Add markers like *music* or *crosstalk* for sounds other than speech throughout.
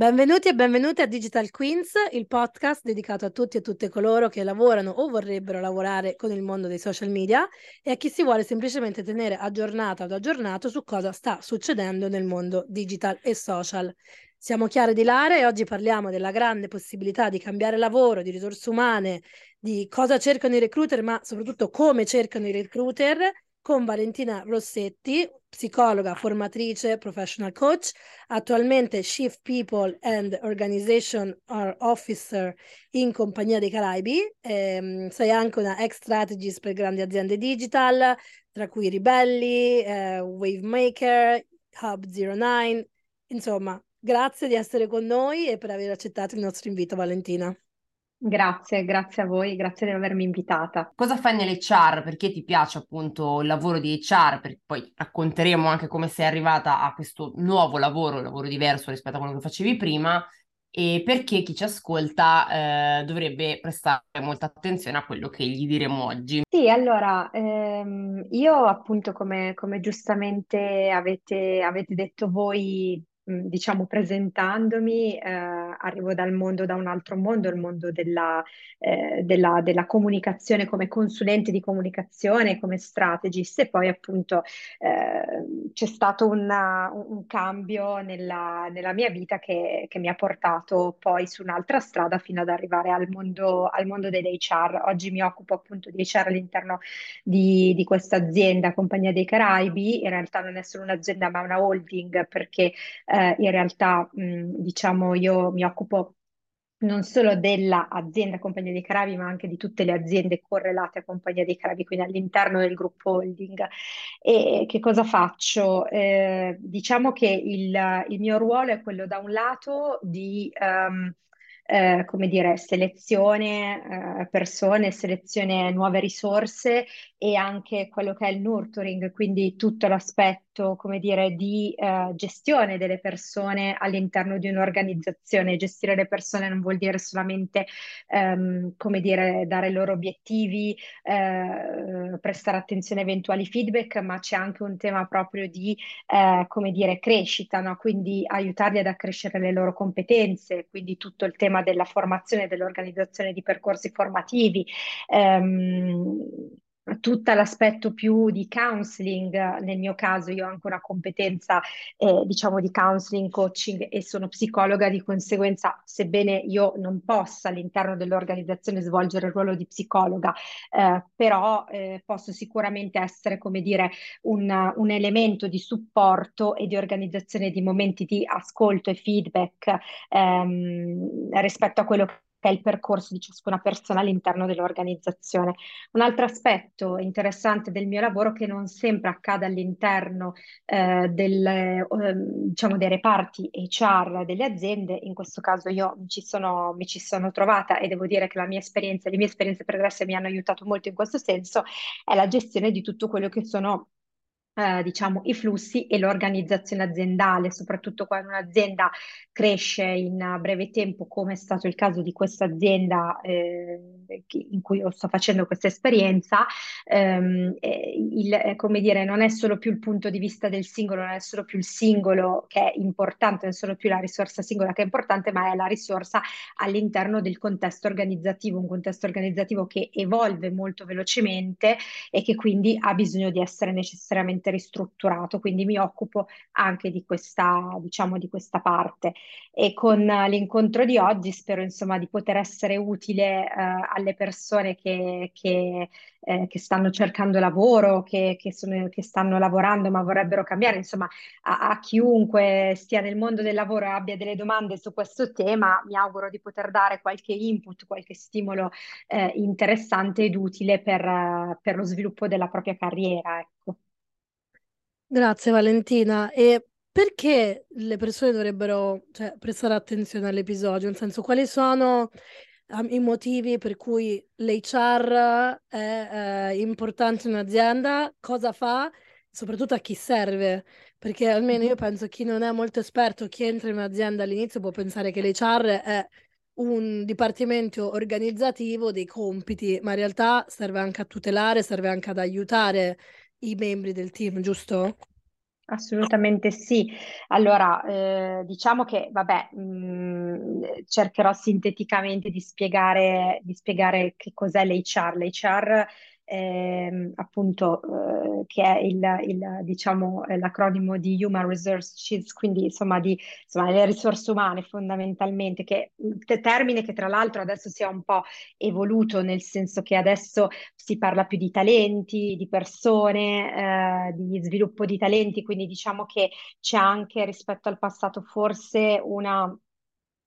Benvenuti e benvenute a Digital Queens, il podcast dedicato a tutti e tutte coloro che lavorano o vorrebbero lavorare con il mondo dei social media e a chi si vuole semplicemente tenere aggiornato ad aggiornato su cosa sta succedendo nel mondo digital e social. Siamo Chiara di Lara e oggi parliamo della grande possibilità di cambiare lavoro, di risorse umane, di cosa cercano i recruiter, ma soprattutto come cercano i recruiter con Valentina Rossetti, psicologa, formatrice, professional coach, attualmente Chief People and Organization Officer in Compagnia dei Caraibi. Eh, sei anche una ex strategist per grandi aziende digital, tra cui Ribelli, eh, Wavemaker, Hub 09. Insomma, grazie di essere con noi e per aver accettato il nostro invito, Valentina. Grazie, grazie a voi, grazie di avermi invitata. Cosa fai nell'HR? Perché ti piace appunto il lavoro di HR? Perché poi racconteremo anche come sei arrivata a questo nuovo lavoro, un lavoro diverso rispetto a quello che facevi prima e perché chi ci ascolta eh, dovrebbe prestare molta attenzione a quello che gli diremo oggi. Sì, allora, ehm, io appunto come, come giustamente avete, avete detto voi diciamo presentandomi, eh, arrivo dal mondo, da un altro mondo, il mondo della, eh, della, della, comunicazione come consulente di comunicazione, come strategist e poi appunto eh, c'è stato una, un cambio nella, nella mia vita che, che, mi ha portato poi su un'altra strada fino ad arrivare al mondo, al mondo dell'HR. Oggi mi occupo appunto di HR all'interno di, di questa azienda, Compagnia dei Caraibi, in realtà non è solo un'azienda ma una holding perché eh, eh, in realtà mh, diciamo io mi occupo non solo dell'azienda Compagnia dei Caraibi, ma anche di tutte le aziende correlate a Compagnia dei Caraibi, quindi all'interno del gruppo holding. E che cosa faccio? Eh, diciamo che il, il, mio ruolo è quello da un lato di um, eh, come dire, selezione eh, persone, selezione nuove risorse e anche quello che è il nurturing, quindi tutto l'aspetto, come dire, di eh, gestione delle persone all'interno di un'organizzazione. Gestire le persone non vuol dire solamente, ehm, come dire, dare loro obiettivi, eh, prestare attenzione a eventuali feedback, ma c'è anche un tema proprio di, eh, come dire, crescita, no? Quindi aiutarli ad accrescere le loro competenze, quindi tutto il tema della formazione dell'organizzazione di percorsi formativi. Ehm, tutto l'aspetto più di counseling, nel mio caso io ho anche una competenza eh, diciamo di counseling, coaching e sono psicologa, di conseguenza sebbene io non possa all'interno dell'organizzazione svolgere il ruolo di psicologa, eh, però eh, posso sicuramente essere come dire un, un, elemento di supporto e di organizzazione di momenti di ascolto e feedback ehm, rispetto a quello che che è il percorso di ciascuna persona all'interno dell'organizzazione. Un altro aspetto interessante del mio lavoro che non sempre accade all'interno eh, del, eh, diciamo dei reparti HR delle aziende, in questo caso io mi ci, sono, mi ci sono trovata e devo dire che la mia esperienza, le mie esperienze pregresse mi hanno aiutato molto in questo senso, è la gestione di tutto quello che sono eh, diciamo, i flussi e l'organizzazione aziendale, soprattutto quando un'azienda cresce in breve tempo, come è stato il caso di questa azienda eh, in cui io sto facendo questa esperienza, ehm, il, come dire, non è solo più il punto di vista del singolo, non è solo più il singolo che è importante, non è solo più la risorsa singola che è importante, ma è la risorsa all'interno del contesto organizzativo, un contesto organizzativo che evolve molto velocemente e che quindi ha bisogno di essere necessariamente ristrutturato, quindi mi occupo anche di questa, diciamo, di questa parte. E con l'incontro di oggi spero insomma di poter essere utile eh, alle persone che, che, eh, che, stanno cercando lavoro, che, che, sono, che stanno lavorando ma vorrebbero cambiare, insomma a, a chiunque stia nel mondo del lavoro e abbia delle domande su questo tema, mi auguro di poter dare qualche input, qualche stimolo eh, interessante ed utile per, per lo sviluppo della propria carriera. Ecco. Grazie Valentina. E perché le persone dovrebbero, cioè, prestare attenzione all'episodio? Nel senso, quali sono um, i motivi per cui l'HR è eh, importante in un'azienda? Cosa fa? Soprattutto a chi serve? Perché almeno io penso che chi non è molto esperto, chi entra in un'azienda all'inizio può pensare che l'HR è un dipartimento organizzativo dei compiti, ma in realtà serve anche a tutelare, serve anche ad aiutare i membri del team, giusto? Assolutamente sì. Allora, eh, diciamo che, vabbè, mh, mm, cercherò sinteticamente di spiegare, di spiegare che cos'è l'HR. L'HR ehm, appunto eh, che è il, il, diciamo, l'acronimo di Human Resources, quindi insomma, di, insomma le risorse umane fondamentalmente, che termine che tra l'altro adesso si è un po' evoluto, nel senso che adesso si parla più di talenti, di persone, eh, di sviluppo di talenti, quindi diciamo che c'è anche rispetto al passato forse una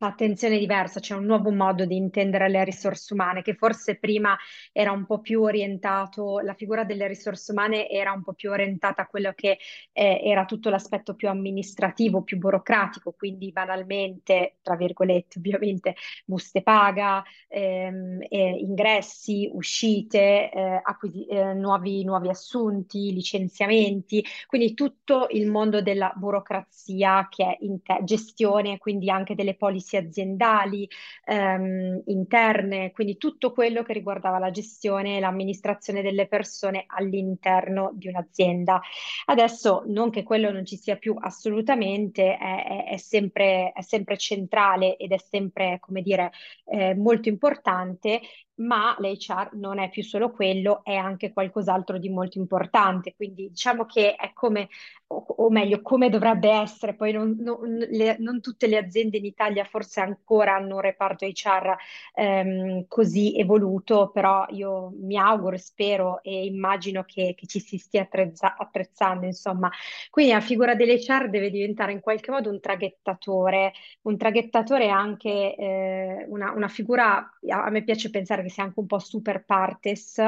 attenzione diversa, c'è un nuovo modo di intendere le risorse umane che forse prima era un po' più orientato, la figura delle risorse umane era un po' più orientata a quello che eh, era tutto l'aspetto più amministrativo, più burocratico, quindi banalmente, tra virgolette, ovviamente, buste paga, ehm, eh, ingressi, uscite, eh, acquisi- eh, nuovi, nuovi assunti, licenziamenti, quindi tutto il mondo della burocrazia che è in te- gestione, quindi anche delle policy policy aziendali, ehm, interne, quindi tutto quello che riguardava la gestione e l'amministrazione delle persone all'interno di un'azienda. Adesso non che quello non ci sia più assolutamente, è, è, è, sempre, è sempre, centrale ed è sempre, come dire, eh, molto importante ma l'HR non è più solo quello, è anche qualcos'altro di molto importante. Quindi diciamo che è come, o, o meglio, come dovrebbe essere. Poi non, non, le, non, tutte le aziende in Italia forse ancora hanno un reparto HR ehm, così evoluto, però io mi auguro, spero e immagino che, che ci si stia attrezza, attrezzando, insomma. Quindi la figura dell'HR deve diventare in qualche modo un traghettatore, un traghettatore anche eh, una, una figura, a me piace pensare che sia anche un po' super partes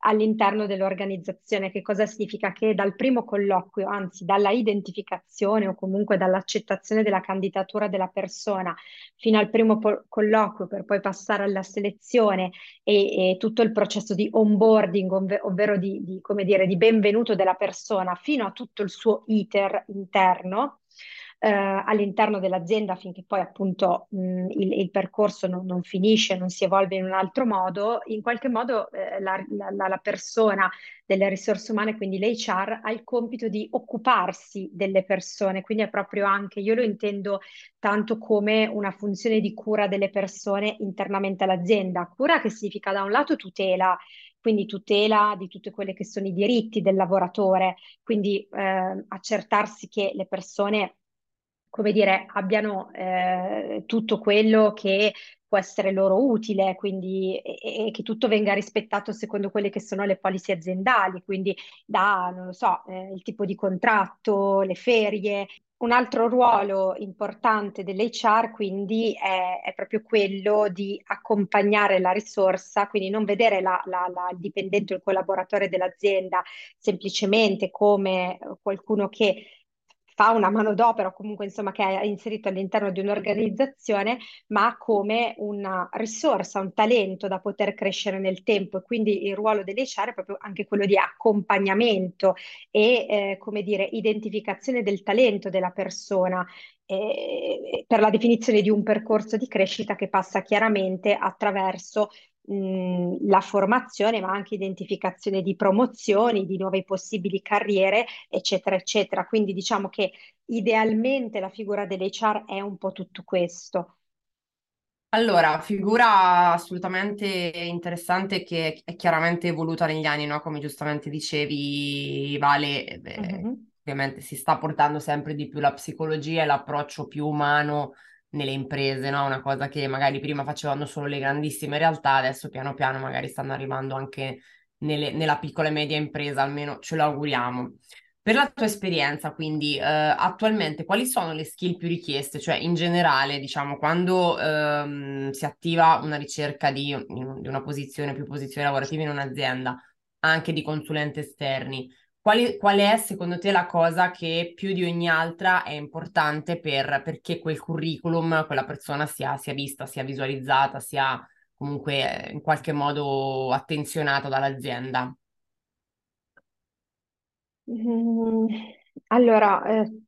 all'interno dell'organizzazione. Che cosa significa? Che dal primo colloquio, anzi dalla identificazione o comunque dall'accettazione della candidatura della persona fino al primo po- colloquio per poi passare alla selezione e, e tutto il processo di onboarding, ov- ovvero di, di, come dire, di benvenuto della persona fino a tutto il suo iter interno, eh, all'interno dell'azienda finché poi appunto mh, il, il, percorso non, non, finisce, non si evolve in un altro modo, in qualche modo eh, la, la, la, persona delle risorse umane, quindi l'HR, ha il compito di occuparsi delle persone, quindi è proprio anche, io lo intendo tanto come una funzione di cura delle persone internamente all'azienda, cura che significa da un lato tutela, quindi tutela di tutti quelli che sono i diritti del lavoratore, quindi eh, accertarsi che le persone come dire, abbiano eh, tutto quello che può essere loro utile, quindi e, e, che tutto venga rispettato secondo quelle che sono le policy aziendali, quindi da, non lo so, eh, il tipo di contratto, le ferie. Un altro ruolo importante dell'HR quindi è, è proprio quello di accompagnare la risorsa, quindi non vedere la, la, la, il dipendente o il collaboratore dell'azienda semplicemente come qualcuno che fa una manodopera o comunque insomma che è inserito all'interno di un'organizzazione, ma come una risorsa, un talento da poter crescere nel tempo. E quindi il ruolo dell'HR è proprio anche quello di accompagnamento e eh, come dire identificazione del talento della persona eh, per la definizione di un percorso di crescita che passa chiaramente attraverso mh, la formazione, ma anche identificazione di promozioni, di nuove possibili carriere, eccetera, eccetera. Quindi diciamo che idealmente la figura dell'HR è un po' tutto questo. Allora, figura assolutamente interessante che è chiaramente evoluta negli anni, no? Come giustamente dicevi, Vale, beh, mm-hmm. ovviamente si sta portando sempre di più la psicologia e l'approccio più umano nelle imprese, no? Una cosa che magari prima facevano solo le grandissime realtà, adesso piano piano magari stanno arrivando anche nelle, nella piccola e media impresa, almeno ce lo auguriamo. Per la tua esperienza, quindi, eh, attualmente quali sono le skill più richieste? Cioè, in generale, diciamo, quando ehm, si attiva una ricerca di, di una posizione, più posizioni lavorative in un'azienda, anche di consulenti esterni, quali, qual è secondo te la cosa che più di ogni altra è importante per, perché quel curriculum, quella persona sia, sia vista, sia visualizzata, sia comunque in qualche modo attenzionata dall'azienda? Mm, allora, eh,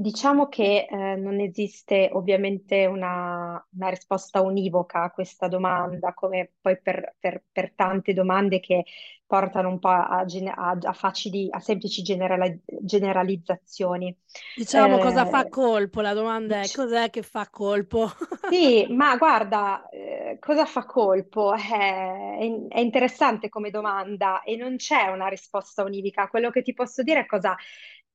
Diciamo che eh, non esiste ovviamente una, una risposta univoca a questa domanda, come poi per, per- per tante domande che portano un po' a, gene- a- a facili, a semplici generala- generalizzazioni. Diciamo cosa fa Eh, colpo, la domanda è dic- cos'è che fa colpo? *laughs* sì, ma guarda, eh, cosa fa colpo? Eh, è, è interessante come domanda e non c'è una risposta univoca. Quello che ti posso dire è cosa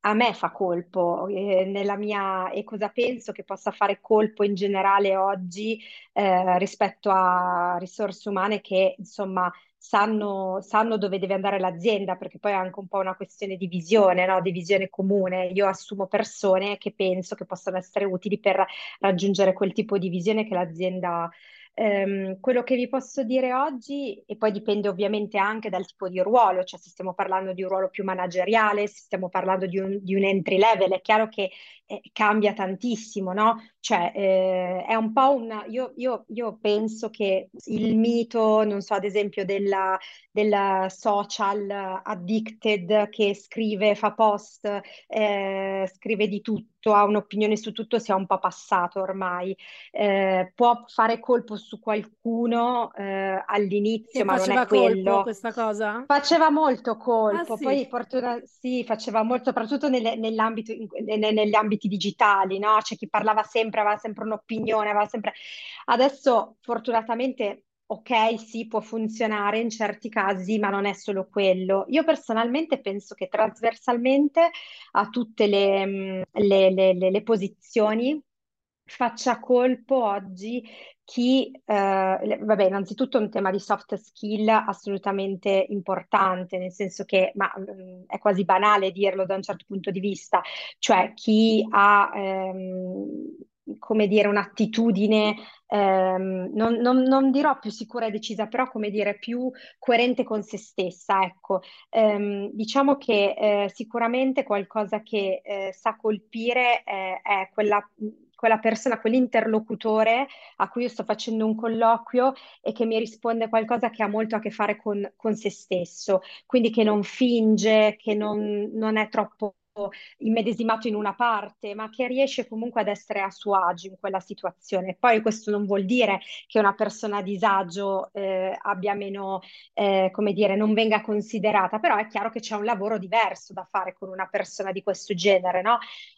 a me fa colpo, eh, nella mia, e cosa penso che possa fare colpo in generale oggi, eh, rispetto a risorse umane che, insomma, sanno, sanno dove deve andare l'azienda, perché poi è anche un po' una questione di visione, no? Di visione comune. Io assumo persone che penso che possano essere utili per raggiungere quel tipo di visione che l'azienda. Ehm, quello che vi posso dire oggi, e poi dipende ovviamente anche dal tipo di ruolo, cioè se stiamo parlando di un ruolo più manageriale, se stiamo parlando di un, di un entry level, è chiaro che eh, cambia tantissimo, no? Cioè, eh, è un po' una... Io, io- io penso che il mito, non so, ad esempio, della, della social addicted che scrive, fa post, eh, scrive di tutto, ha un'opinione su tutto, sia un po' passato ormai eh, può fare colpo su qualcuno eh, all'inizio, ma non è colpo quello. questa cosa? Faceva molto Ah colpo, sì, poi fortuna- sì, faceva molto, soprattutto nelle- nell'ambito, in- negli ambiti digitali, no? C'è chi parlava sempre, aveva sempre un'opinione, aveva sempre... Adesso fortunatamente, ok, sì, può funzionare in certi casi, ma non è solo quello. Io personalmente penso che trasversalmente a tutte le, le- le- le- le posizioni faccia colpo oggi chi, eh, vabbè, innanzitutto un tema di soft skill assolutamente importante, nel senso che, ma mm, è quasi banale dirlo da un certo punto di vista, cioè chi ha, ehm, come dire, un'attitudine, ehm, non, non- non dirò più sicura e decisa, però come dire, più coerente con se stessa, ecco. Ehm, diciamo che eh, sicuramente qualcosa che eh, sa colpire eh, è quella, quella persona, quell'interlocutore a cui io sto facendo un colloquio e che mi risponde qualcosa che ha molto a che fare con, con se stesso, quindi che non finge, che non, non è troppo immedesimato in una parte, ma che riesce comunque ad essere a suo agio in quella situazione. Poi questo non vuol dire che una persona a disagio eh, abbia meno, eh, come dire, non venga considerata, però è chiaro che c'è un lavoro diverso da fare con una persona di questo genere, no?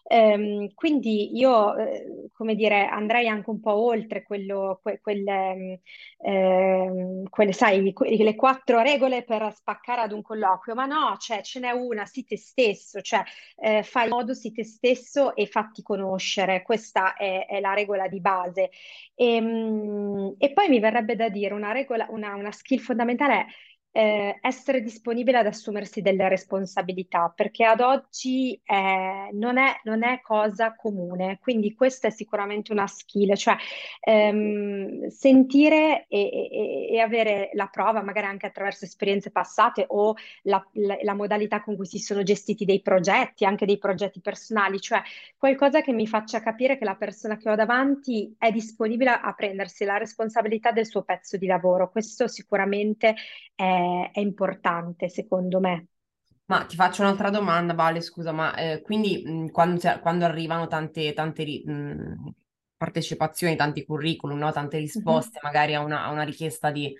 Ehm, quindi io, eh, come dire, andrei anche un po' oltre quello, que- quelle, ehm, quelle, sai, que- le quattro regole per spaccare ad un colloquio, ma no, cioè, ce n'è una, sii te stesso, cioè eh, fai modo sii te stesso e fatti conoscere, questa è, è la regola di base. E, mm, e poi mi verrebbe da dire una regola, una, una skill fondamentale è eh, essere disponibile ad assumersi delle responsabilità, perché ad oggi eh, non è, non è cosa comune, quindi questa è sicuramente una skill, cioè ehm, sentire e, e- e avere la prova, magari anche attraverso esperienze passate o la, la- la modalità con cui si sono gestiti dei progetti, anche dei progetti personali, cioè qualcosa che mi faccia capire che la persona che ho davanti è disponibile a prendersi la responsabilità del suo pezzo di lavoro. Questo sicuramente è, è importante, secondo me. Ma ti faccio un'altra domanda, Vale, scusa, ma eh, quindi mh, quando, cioè, quando arrivano tante, tante mh, partecipazioni, tanti curriculum, no? Tante risposte magari a una, a una richiesta di, eh,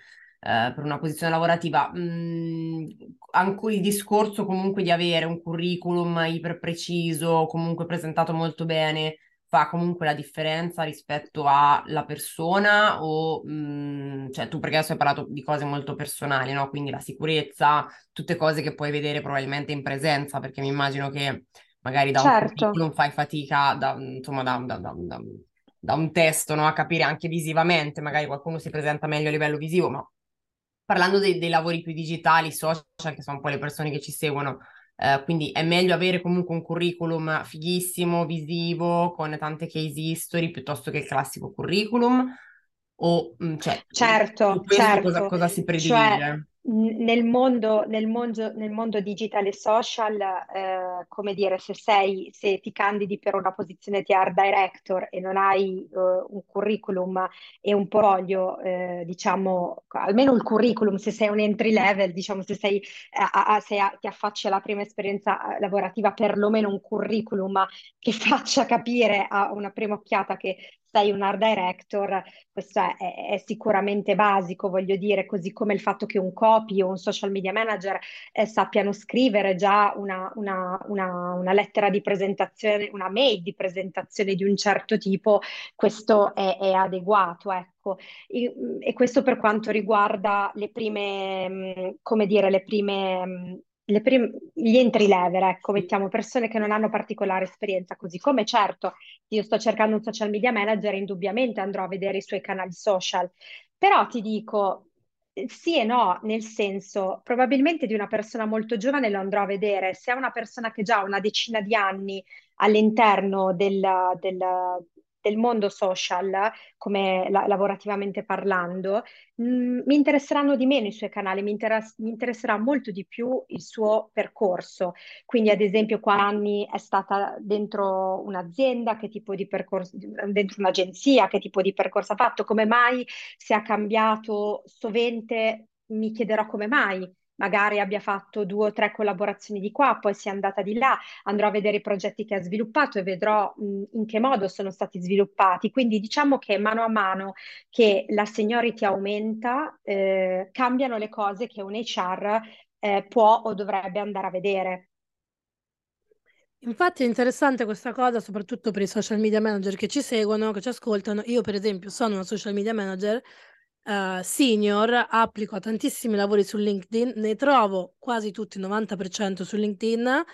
per una posizione lavorativa, mh, anche il discorso comunque di avere un curriculum iper preciso, comunque presentato molto bene, fa comunque la differenza rispetto alla persona o, mh, cioè tu perché adesso hai parlato di cose molto personali, no? Quindi la sicurezza tutte cose che puoi vedere probabilmente in presenza, perché mi immagino che magari da un Certo. curriculum fai fatica, da, insomma, da, da- da- da- da un testo, no? A capire anche visivamente, magari qualcuno si presenta meglio a livello visivo, ma parlando dei, dei lavori più digitali, social, che sono un po' le persone che ci seguono, eh, quindi è meglio avere comunque un curriculum fighissimo, visivo, con tante case history, piuttosto che il classico curriculum, o, mh, cioè, Certo, questo cosa, certo, cosa si cioè predilige? Nel mondo, nel mondo, nel mondo digitale e social, eh, come dire, se sei, se ti candidi per una posizione di art director e non hai eh, un curriculum e un portfolio, eh, diciamo, almeno il curriculum, se sei un entry level, diciamo, se sei, a, a, se a, ti affacci alla prima esperienza eh, lavorativa, perlomeno un curriculum che *laughs* faccia capire a una prima occhiata che sei un art director, questo è, è, è, sicuramente basico, voglio dire, così come il fatto che un copy o un social media manager eh, sappiano scrivere già una, una, una, una, lettera di presentazione, una mail di presentazione di un certo tipo, questo è, è adeguato, ecco. E, e, questo per quanto riguarda le prime, come dire, le prime prim- gli entry level, ecco, mettiamo persone che non hanno particolare esperienza, così come certo io sto cercando un social media manager, indubbiamente andrò a vedere i suoi canali social, però ti dico sì e no, nel senso, probabilmente di una persona molto giovane lo andrò a vedere, se è una persona che già ha una decina di anni all'interno del, del, del mondo social, come la, lavorativamente parlando, mh, mm, mi interesseranno di meno i suoi canali, mi, interess- mi, interesserà molto di più il suo percorso. Quindi, ad esempio, qua anni è stata dentro un'azienda, che tipo di percorso, dentro un'agenzia, che tipo di percorso ha fatto, come mai si è cambiato sovente, mi chiederò come mai magari abbia fatto due o tre collaborazioni di qua, poi sia andata di là, andrò a vedere i progetti che ha sviluppato e vedrò mh, in che modo sono stati sviluppati. Quindi diciamo che mano a mano che la seniority aumenta, eh, cambiano le cose che un HR eh, può o dovrebbe andare a vedere. Infatti è interessante questa cosa, soprattutto per i social media manager che ci seguono, che ci ascoltano. Io, per esempio, sono una social media manager uh, senior, applico a tantissimi lavori su LinkedIn, ne trovo quasi tutti, il 90% su LinkedIn,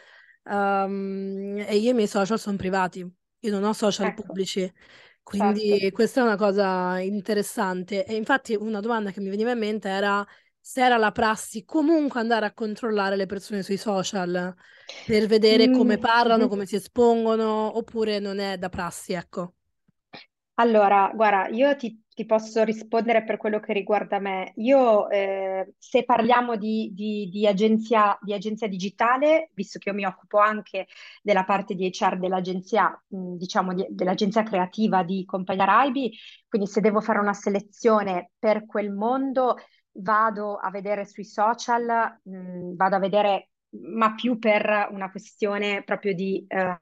um, e io i miei social sono privati, io non ho social ecco. pubblici. Quindi certo. questa è una cosa interessante. E infatti una domanda che mi veniva in mente era se era la prassi comunque andare a controllare le persone sui social per vedere come mm, parlano, mm-hmm. come si espongono, oppure non è da prassi, ecco. Allora, guarda, io ti, ti posso rispondere per quello che riguarda me. Io, eh, se parliamo di, di- di agenzia, di agenzia digitale, visto che io mi occupo anche della parte di HR dell'agenzia, diciamo, di- dell'agenzia creativa di Compagnia Raibi, quindi se devo fare una selezione per quel mondo, vado a vedere sui social, mh, vado a vedere, ma più per una questione proprio di... eh,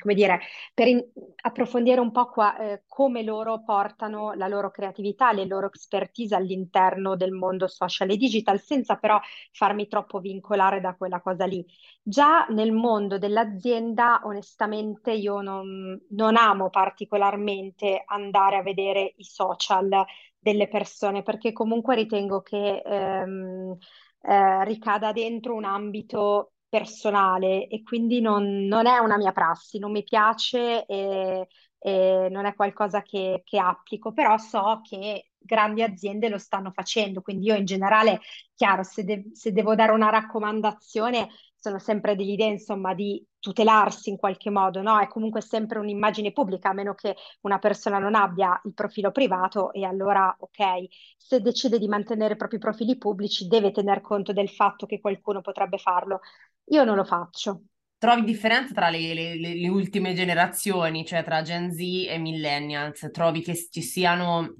come dire, per in- approfondire un po' qua, eh, come loro portano la loro creatività, le loro expertise all'interno del mondo social e digital, senza però farmi troppo vincolare da quella cosa lì. Già nel mondo dell'azienda, onestamente, io non, non amo particolarmente andare a vedere i social delle persone, perché comunque ritengo che ehm, eh, ricada dentro un ambito personale e quindi non, non è una mia prassi, non mi piace e, e non è qualcosa che, che applico, però so che grandi aziende lo stanno facendo, quindi io in generale, chiaro, se, de- se devo dare una raccomandazione, sono sempre dell'idea, insomma, di tutelarsi in qualche modo, no? È comunque sempre un'immagine pubblica, a meno che una persona non abbia il profilo privato e allora, ok, se decide di mantenere i propri profili pubblici, deve tener conto del fatto che qualcuno potrebbe farlo. Io non lo faccio. Trovi differenza tra le, le, le ultime generazioni, cioè tra Gen Z e Millennials? Trovi che ci siano,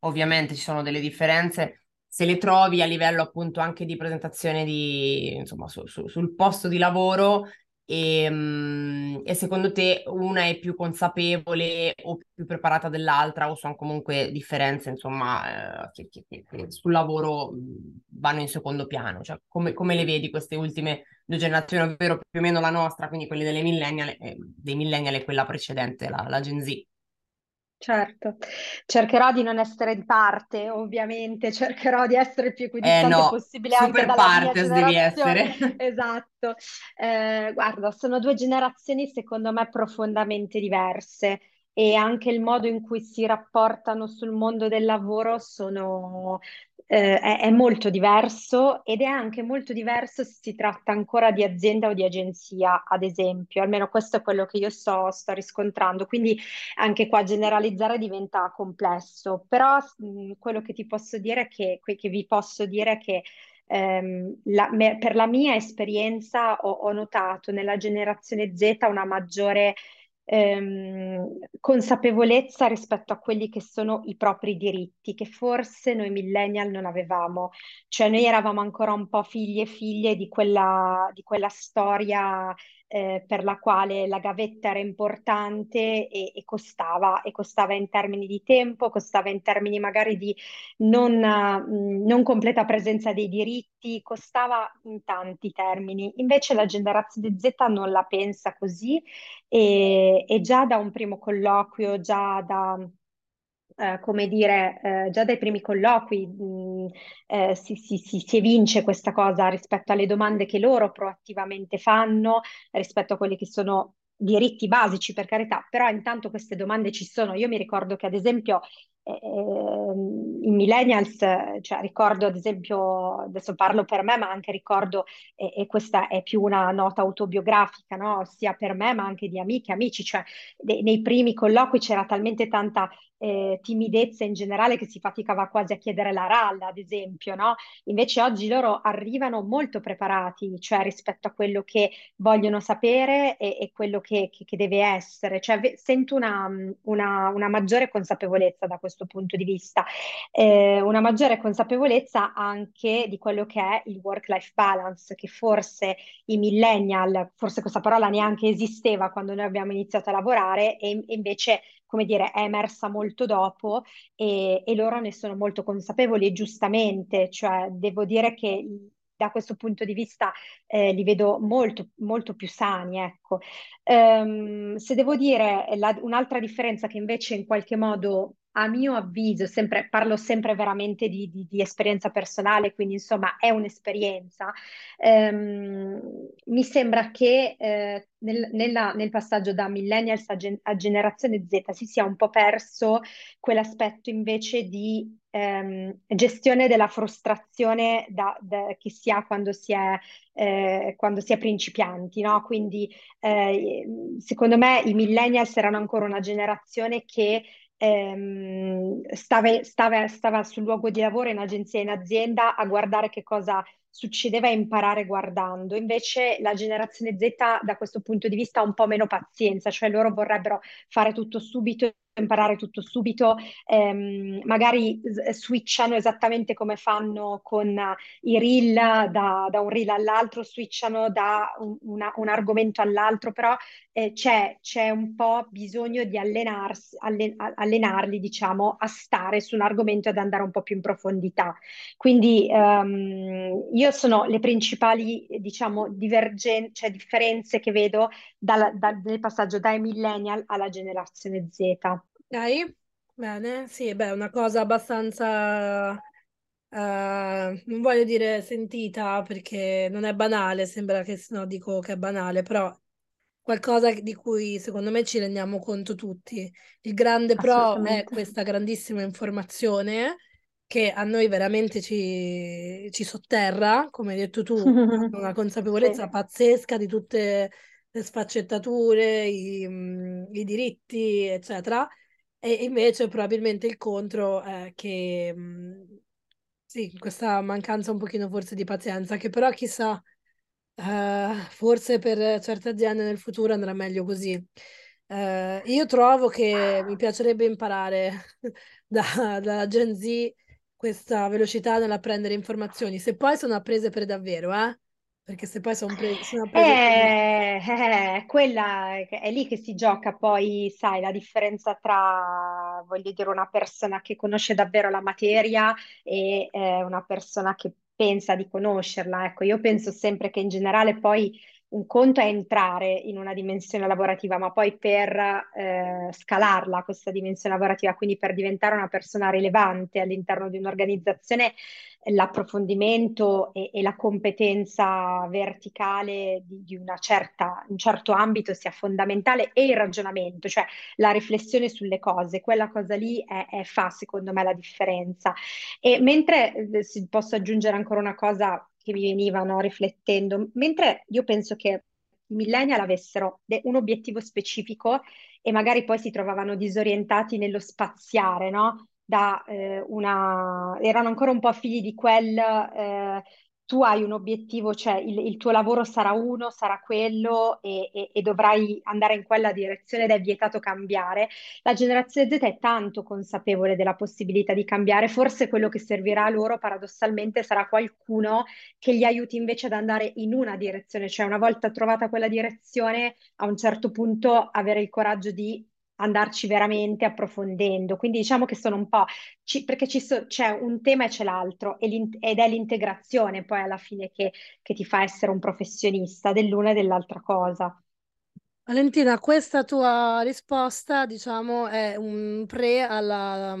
ovviamente ci sono delle differenze, se le trovi a livello appunto anche di presentazione di, insomma, su, su, sul posto di lavoro e, um, e, secondo te una è più consapevole o più preparata dell'altra o sono comunque differenze insomma eh, che, che, che, sul lavoro vanno in secondo piano? Cioè, come, come, le vedi queste ultime due generazioni, ovvero più o meno la nostra, quindi quelle delle millennial, eh, dei millennial e quella precedente, la, la Gen Z? Certo, cercherò di non essere di parte, ovviamente, cercherò di essere il più equidistante eh no, possibile anche dalla partes mia devi essere. *laughs* Esatto. Eh, guarda, sono due generazioni secondo me profondamente diverse e anche il modo in cui si rapportano sul mondo del lavoro sono, eh, è, è, molto diverso ed è anche molto diverso se si tratta ancora di azienda o di agenzia, ad esempio, almeno questo è quello che io sto, sto riscontrando, quindi anche qua generalizzare diventa complesso, però mh, quello che ti posso dire è che, che vi posso dire è che ehm, la, me, per la mia esperienza ho, ho notato nella generazione Z una maggiore ehm, consapevolezza rispetto a quelli che sono i propri diritti, che forse noi millennial non avevamo. Cioè noi eravamo ancora un po' figli e figlie di quella, di quella storia eh, per la quale la gavetta era importante e, e, costava, e costava in termini di tempo, costava in termini magari di non, mh, non completa presenza dei diritti, costava in tanti termini. Invece la generazione Z non la pensa così e, e già da un primo colloquio, già da eh, come dire, eh, già dai primi colloqui mh, eh, si, si, si, si, evince questa cosa rispetto alle domande che loro proattivamente fanno, rispetto a quelli che sono diritti basici, per carità, però intanto queste domande ci sono. Io mi ricordo che ad esempio eh, i millennials, cioè ricordo ad esempio, adesso parlo per me, ma anche ricordo, e, e questa è più una nota autobiografica, no? sia per me ma anche di amiche, amici, cioè de, nei primi colloqui c'era talmente tanta eh, timidezza in generale che si faticava quasi a chiedere la ralla, ad esempio, no? Invece oggi loro arrivano molto preparati, cioè rispetto a quello che vogliono sapere e, e quello che, che, che, deve essere, cioè ve- sento una, una, una, maggiore consapevolezza da questo punto di vista, eh, una maggiore consapevolezza anche di quello che è il work-life balance, che forse i millennial, forse questa parola neanche esisteva quando noi abbiamo iniziato a lavorare e, e invece come dire, è emersa molto dopo e, e loro ne sono molto consapevoli e giustamente, cioè devo dire che da questo punto di vista eh, li vedo molto, molto più sani. Ecco. Um, se devo dire la, un'altra differenza che invece in qualche modo a mio avviso, sempre, parlo sempre veramente di, di, di, esperienza personale, quindi insomma è un'esperienza, ehm, mi sembra che eh, nel, nella, nel, passaggio da millennials a, gen- a, generazione Z si sia un po' perso quell'aspetto invece di ehm, gestione della frustrazione da, da, che si ha quando si è, eh, quando si è principianti, no? Quindi eh, secondo me i millennials erano ancora una generazione che ehm, stava, stava, stava, sul luogo di lavoro in agenzia in azienda a guardare che cosa succedeva e imparare guardando. Invece la generazione Z da questo punto di vista ha un po' meno pazienza, cioè loro vorrebbero fare tutto subito imparare tutto subito, ehm, magari switchano esattamente come fanno con i reel, da, da un reel all'altro, switchano da un, una, un argomento all'altro, però eh, c'è, c'è, un po' bisogno di allenarsi, allen, allenarli, diciamo, a stare su un argomento e ad andare un po' più in profondità. Quindi ehm, io sono le principali, diciamo, divergen- cioè differenze che vedo dal, dal, nel passaggio dai millennial alla generazione Z. Ok, bene, sì, beh, una cosa abbastanza, eh, non voglio dire sentita perché non è banale, sembra che no, dico che è banale, però qualcosa di cui secondo me ci rendiamo conto tutti. Il grande pro è questa grandissima informazione che a noi veramente ci, ci sotterra, come hai detto tu, *laughs* una consapevolezza sì. pazzesca di tutte le sfaccettature, i, i diritti, eccetera e invece probabilmente il contro è che, mh, sì, questa mancanza un pochino forse di pazienza, che però chissà, uh, forse per certe aziende nel futuro andrà meglio così. Uh, io trovo che mi piacerebbe imparare *laughs* da, da Gen Z questa velocità nell'apprendere informazioni, se poi sono apprese per davvero, eh? Perché se poi sono, pre- sono prese... Eh, eh, quella è lì che si gioca poi, sai, la differenza tra, voglio dire, una persona che conosce davvero la materia e eh, una persona che pensa di conoscerla. Ecco, io penso sempre che in generale poi un conto è entrare in una dimensione lavorativa, ma poi per eh, scalarla questa dimensione lavorativa, quindi per diventare una persona rilevante all'interno di un'organizzazione, l'approfondimento e, e, la competenza verticale di, di certa, un certo ambito sia fondamentale e il ragionamento, cioè la riflessione sulle cose, quella cosa lì è, è fa secondo me la differenza. E mentre eh, posso aggiungere ancora una cosa che mi venivano riflettendo, mentre io penso che i millennial avessero un obiettivo specifico e magari poi si trovavano disorientati nello spaziare, no? Da, eh, una... erano ancora un po' figli di quel eh, tu hai un obiettivo, cioè il, il tuo lavoro sarà uno, sarà quello e, e, e, dovrai andare in quella direzione ed è vietato cambiare. La generazione Z è tanto consapevole della possibilità di cambiare, forse quello che servirà a loro paradossalmente sarà qualcuno che gli aiuti invece ad andare in una direzione, cioè una volta trovata quella direzione, a un certo punto avere il coraggio di andarci veramente approfondendo. Quindi diciamo che sono un po', ci, perché ci so, c'è un tema e c'è l'altro ed è l'integrazione poi alla fine che, che ti fa essere un professionista dell'una e dell'altra cosa. Valentina, questa tua risposta, diciamo, è un pre alla,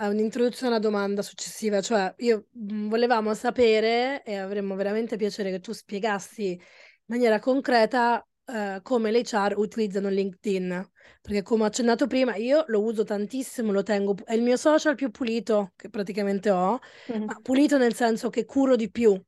a un'introduzione alla domanda successiva, cioè io mm, volevamo sapere e avremmo veramente piacere che tu spiegassi in maniera concreta uh, come le HR utilizzano LinkedIn. Perché come ho accennato prima, io lo uso tantissimo, lo tengo, è il mio social più pulito che praticamente ho, mm-hmm. ma pulito nel senso che curo di più.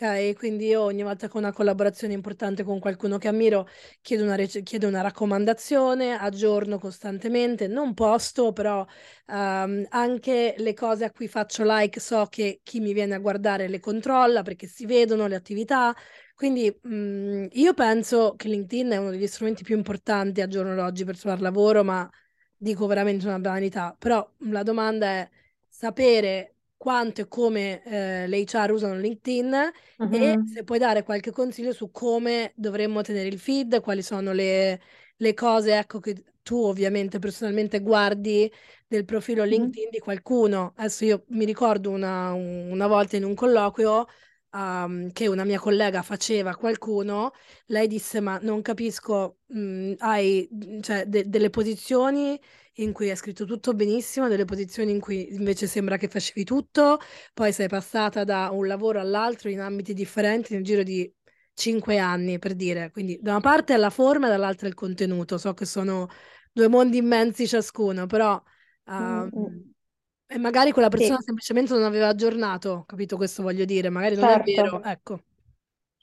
Ok, quindi io ogni volta che ho una collaborazione importante con qualcuno che ammiro, chiedo una, chiedo una raccomandazione, aggiorno costantemente, non posto, però um, anche le cose a cui faccio like so che chi mi viene a guardare le controlla perché si vedono le attività, quindi mh, mm, io penso che LinkedIn è uno degli strumenti più importanti al giorno d'oggi per trovare lavoro, ma dico veramente una banalità. Però la domanda è sapere quanto e come eh, le HR usano LinkedIn uh-huh. e mm-hmm. se puoi dare qualche consiglio su come dovremmo tenere il feed, quali sono le, le cose ecco, che tu ovviamente personalmente guardi del profilo mm-hmm. LinkedIn uh-huh. di qualcuno. Adesso io mi ricordo una, una volta in un colloquio um, che una mia collega faceva a qualcuno, lei disse: Ma non capisco, mh, mm, hai cioè, de- delle posizioni in cui hai scritto tutto benissimo, delle posizioni in cui invece sembra che facevi tutto, poi sei passata da un lavoro all'altro in ambiti differenti nel giro di cinque anni, per dire. Quindi da una parte è la forma e dall'altra il contenuto. So che sono due mondi immensi ciascuno, però... Um, e magari quella persona Sì, semplicemente non aveva aggiornato, capito questo voglio dire, magari non è vero, certo. ecco.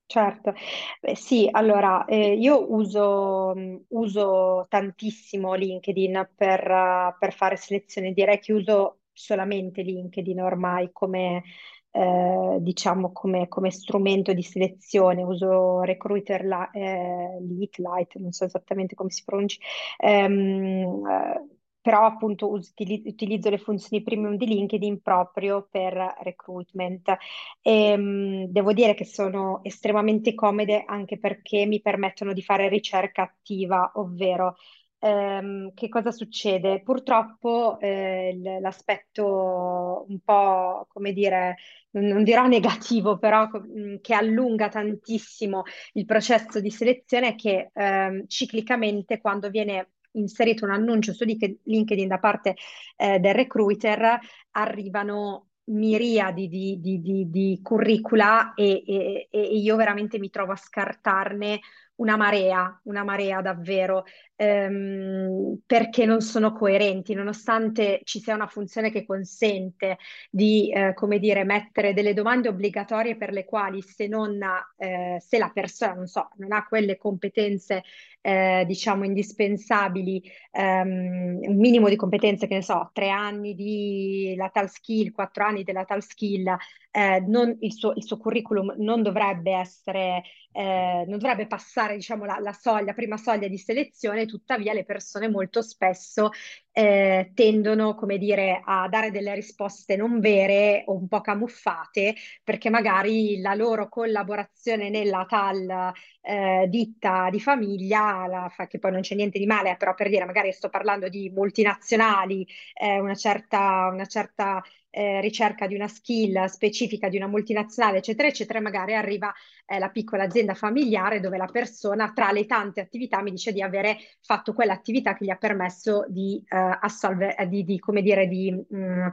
Certo, Beh, sì, allora eh, io uso, mh, uso tantissimo LinkedIn per, eh, per fare selezione, direi che uso solamente LinkedIn ormai come, eh, diciamo, come, come strumento di selezione, uso Recruiter la, eh, Lite, Lite, non so esattamente come si pronunci, ehm, eh, però appunto utilizzo le funzioni premium di LinkedIn proprio per recruitment. E, um, devo dire che sono estremamente comode anche perché mi permettono di fare ricerca attiva, ovvero Um, che cosa succede? Purtroppo eh, l'aspetto un po', come dire, non, dirò negativo, però mh, che allunga tantissimo il processo di selezione è che um, ciclicamente quando viene inserito un annuncio su LinkedIn da parte eh, del recruiter, arrivano miriadi di, di, di, di curricula e, e, e, io veramente mi trovo a scartarne una marea, una marea davvero, ehm, perché non sono coerenti, nonostante ci sia una funzione che consente di, eh, come dire, mettere delle domande obbligatorie per le quali se non, eh, se la persona, non so, non ha quelle competenze eh, diciamo indispensabili, ehm, un minimo di competenze, che ne so, tre anni di la tal skill, quattro anni della tal skill, eh, non, il, suo, il, suo, curriculum non dovrebbe essere, eh, non dovrebbe passare diciamo, la, la soglia, prima soglia di selezione, tuttavia le persone molto spesso eh, tendono, come dire, a dare delle risposte non vere o un po' camuffate, perché magari la loro collaborazione nella tal eh, ditta di famiglia, la, che poi non c'è niente di male, però per dire, magari sto parlando di multinazionali, eh, una certa, una certa eh, ricerca di una skill specifica di una multinazionale, eccetera, eccetera, magari arriva eh, la piccola azienda familiare dove la persona, tra le tante attività, mi dice di avere fatto quell'attività che gli ha permesso di eh, assolvere, di, di, come dire, di, mh, mm,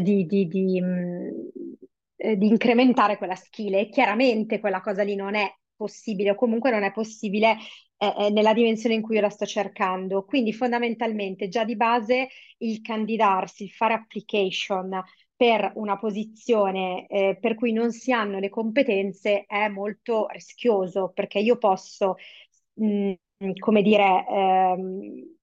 di, mm, eh, di incrementare quella skill e chiaramente quella cosa lì non è possibile o comunque non è possibile eh, eh, nella dimensione in cui io la sto cercando. Quindi fondamentalmente già di base il candidarsi, il fare application per una posizione eh, per cui non si hanno le competenze è molto rischioso perché io posso, mh, come dire, ehm,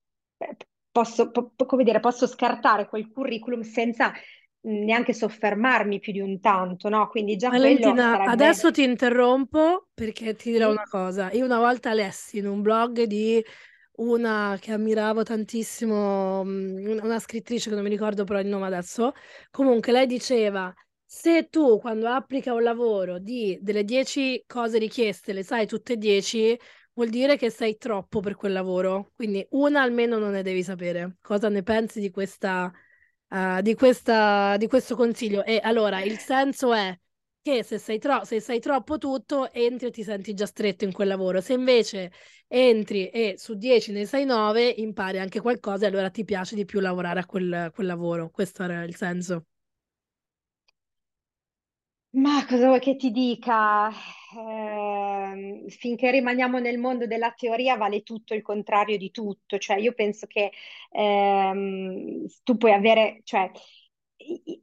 posso, po- come dire, posso scartare quel curriculum senza neanche soffermarmi più di un tanto, no? Quindi già Valentina, sarebbe... adesso ti interrompo perché ti dirò una cosa. Io una volta lessi in un blog di una che ammiravo tantissimo, una scrittrice che non mi ricordo però il nome adesso, comunque lei diceva se tu quando applica un lavoro di delle 10 cose richieste le sai tutte e 10, vuol dire che sei troppo per quel lavoro. Quindi una almeno non ne devi sapere. Cosa ne pensi di questa, uh, di questa, di questo consiglio? E allora il senso è che se sei, tro- se sei troppo tutto, entri e ti senti già stretto in quel lavoro. Se invece entri e su 10 ne sai 9, impari anche qualcosa e allora ti piace di più lavorare a quel, quel lavoro. Questo era il senso. Ma cosa vuoi che ti dica? Eh, finché rimaniamo nel mondo della teoria vale tutto il contrario di tutto, cioè io penso che ehm, tu puoi avere, cioè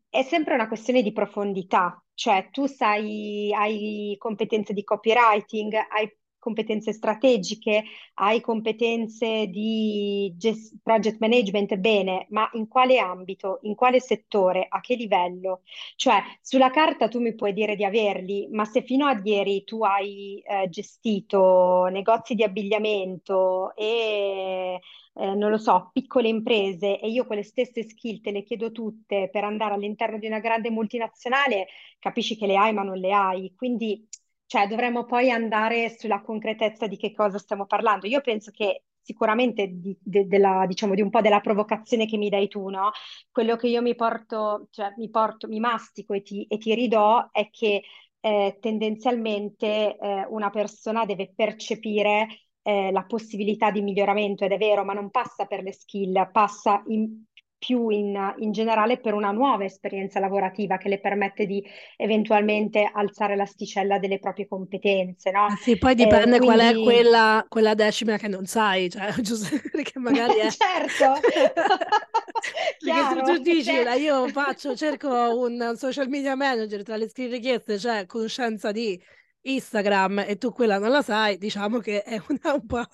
è sempre una questione di profondità, cioè tu sai, hai competenze di copywriting, hai competenze strategiche, hai competenze di gest- project management, bene, ma in quale ambito, in quale settore, a che livello? Cioè, sulla carta tu mi puoi dire di averli, ma se fino a ieri tu hai eh, gestito negozi di abbigliamento e eh, non lo so, piccole imprese e io quelle stesse skill te le chiedo tutte per andare all'interno di una grande multinazionale, capisci che le hai ma non le hai. Quindi cioè dovremmo poi andare sulla concretezza di che cosa stiamo parlando. Io penso che sicuramente di, de, della, diciamo, di un po' della provocazione che mi dai tu, no? Quello che io mi porto, cioè mi porto, mi mastico e ti, e ti ridò è che eh, tendenzialmente eh, una persona deve percepire eh, la possibilità di miglioramento ed è vero, ma non passa per le skill, passa in, più in, in, generale per una nuova esperienza lavorativa che le permette di eventualmente alzare l'asticella delle proprie competenze, no? Eh sì, poi dipende eh, quindi... qual è quella, quella, decima che non sai, cioè, *laughs* giusto perché magari è... *laughs* certo! *laughs* Chiaro, tu, tu dici, certo. io faccio, cerco un social media manager tra le skill richieste, cioè conoscenza di Instagram e tu quella non la sai, diciamo che è *laughs* una un po'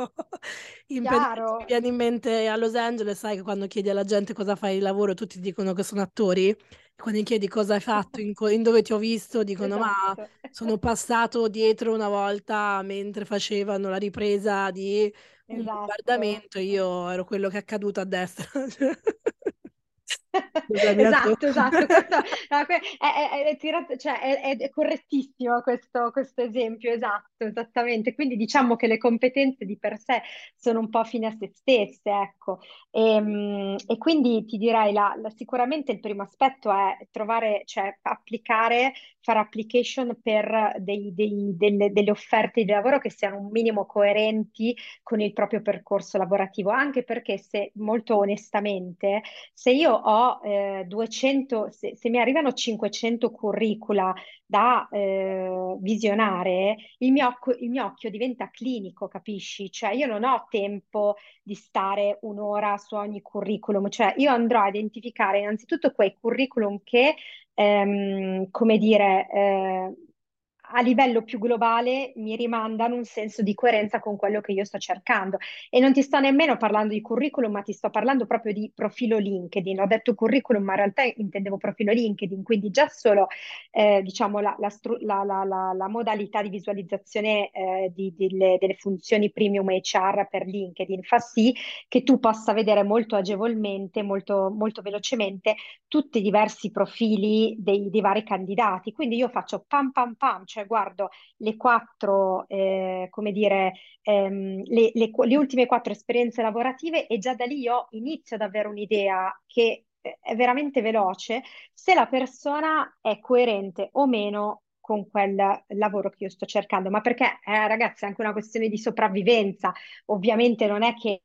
impedimento. Mi viene in mente a Los Angeles, sai che quando chiedi alla gente cosa fai di lavoro, tutti dicono che sono attori. Quando chiedi cosa hai fatto, in, co- in dove ti ho visto, dicono esatto. ma sono passato dietro una volta mentre facevano la ripresa di un esatto. bombardamento, io ero quello che è accaduto a destra. *laughs* *laughs* esatto, esatto, questo, *laughs* no, è, è, è, cioè, è, correttissimo questo, questo, esempio, esatto, esattamente. Quindi diciamo che le competenze di per sé sono un po' fine a se stesse, ecco. E, ehm, e quindi ti direi, la, la, sicuramente il primo aspetto è trovare, cioè applicare, fare application per dei, dei, delle, delle offerte di lavoro che siano un minimo coerenti con il proprio percorso lavorativo, anche perché se molto onestamente, se io ho eh, 200, se, se, mi arrivano 500 curricula da eh, visionare, il mio, il mio occhio diventa clinico, capisci? Cioè io non ho tempo di stare un'ora su ogni curriculum, cioè io andrò a identificare innanzitutto quei curriculum che, ehm, come dire, eh, a livello più globale mi rimandano un senso di coerenza con quello che io sto cercando. E non ti sto nemmeno parlando di curriculum, ma ti sto parlando proprio di profilo LinkedIn. Ho detto curriculum, ma in realtà intendevo profilo LinkedIn, quindi già solo eh, diciamo la, la, la, la, modalità di visualizzazione eh, di, di, delle, delle funzioni premium HR per LinkedIn fa sì che tu possa vedere molto agevolmente, molto, molto velocemente tutti i diversi profili dei, dei vari candidati. Quindi io faccio pam pam pam, cioè cioè guardo le quattro, eh, come dire, ehm, le, le, le, ultime quattro esperienze lavorative e già da lì io inizio ad avere un'idea che eh, è veramente veloce se la persona è coerente o meno con quel lavoro che io sto cercando, ma perché eh, ragazzi è anche una questione di sopravvivenza, ovviamente non è che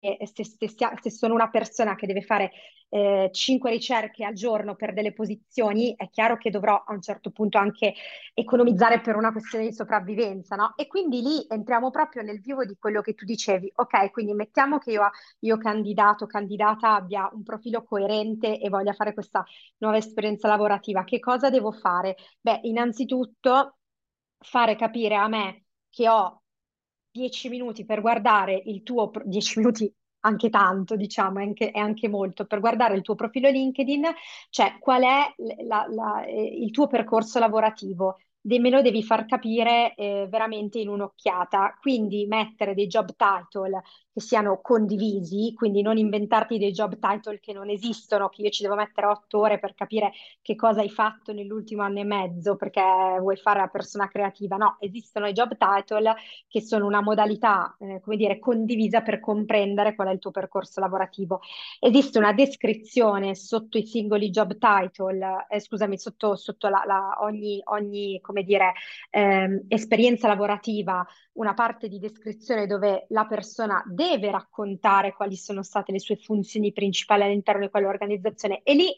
se, se, se, sono una persona che deve fare eh, 5 ricerche al giorno per delle posizioni, è chiaro che dovrò a un certo punto anche economizzare per una questione di sopravvivenza, no? E quindi lì entriamo proprio nel vivo di quello che tu dicevi. Ok, quindi mettiamo che io, io candidato, candidata abbia un profilo coerente e voglia fare questa nuova esperienza lavorativa. Che cosa devo fare? Beh, innanzitutto fare capire a me che ho 10 minuti per guardare il tuo, 10 minuti anche tanto, diciamo, è anche, è anche, molto. Per guardare il tuo profilo LinkedIn, cioè qual è la, la, eh, il tuo percorso lavorativo me lo devi far capire eh, veramente in un'occhiata. Quindi mettere dei job title che siano condivisi, quindi non inventarti dei job title che non esistono, che io ci devo mettere otto ore per capire che cosa hai fatto nell'ultimo anno e mezzo perché vuoi fare la persona creativa. No, esistono i job title che sono una modalità, eh, come dire, condivisa per comprendere qual è il tuo percorso lavorativo. Esiste una descrizione sotto i singoli job title, eh, scusami, sotto, sotto la, la, ogni, ogni, come dire, eh, esperienza lavorativa, una parte di descrizione dove la persona deve raccontare quali sono state le sue funzioni principali all'interno di quell'organizzazione e lì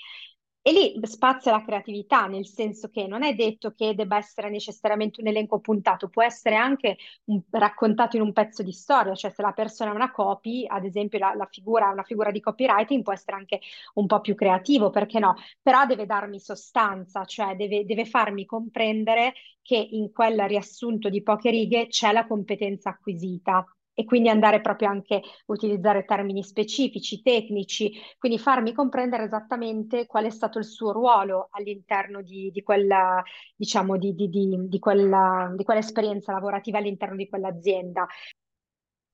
e lì spazia la creatività, nel senso che non è detto che debba essere necessariamente un elenco puntato, può essere anche un, raccontato in un pezzo di storia, cioè se la persona è una copy, ad esempio la, la figura, una figura di copywriting può essere anche un po' più creativo, perché no? Però deve darmi sostanza, cioè deve, deve farmi comprendere che in quel riassunto di poche righe c'è la competenza acquisita e quindi andare proprio anche a utilizzare termini specifici, tecnici, quindi farmi comprendere esattamente qual è stato il suo ruolo all'interno di, di quella, diciamo, di, di, di, quella, di quell'esperienza lavorativa all'interno di quell'azienda.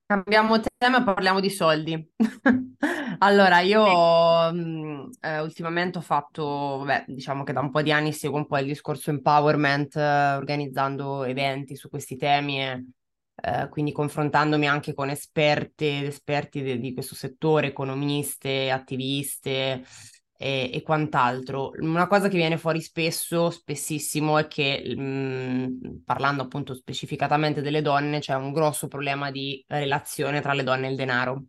Cambiamo tema e parliamo di soldi. *laughs* allora, io mh, eh, ultimamente ho fatto, vabbè, diciamo che da un po' di anni seguo un po' il discorso empowerment, eh, organizzando eventi su questi temi e eh, quindi confrontandomi anche con esperte ed esperti de- di questo settore, economiste, attiviste e, e, quant'altro. Una cosa che viene fuori spesso, spessissimo, è che mh, parlando appunto specificatamente delle donne, c'è un grosso problema di relazione tra le donne e il denaro.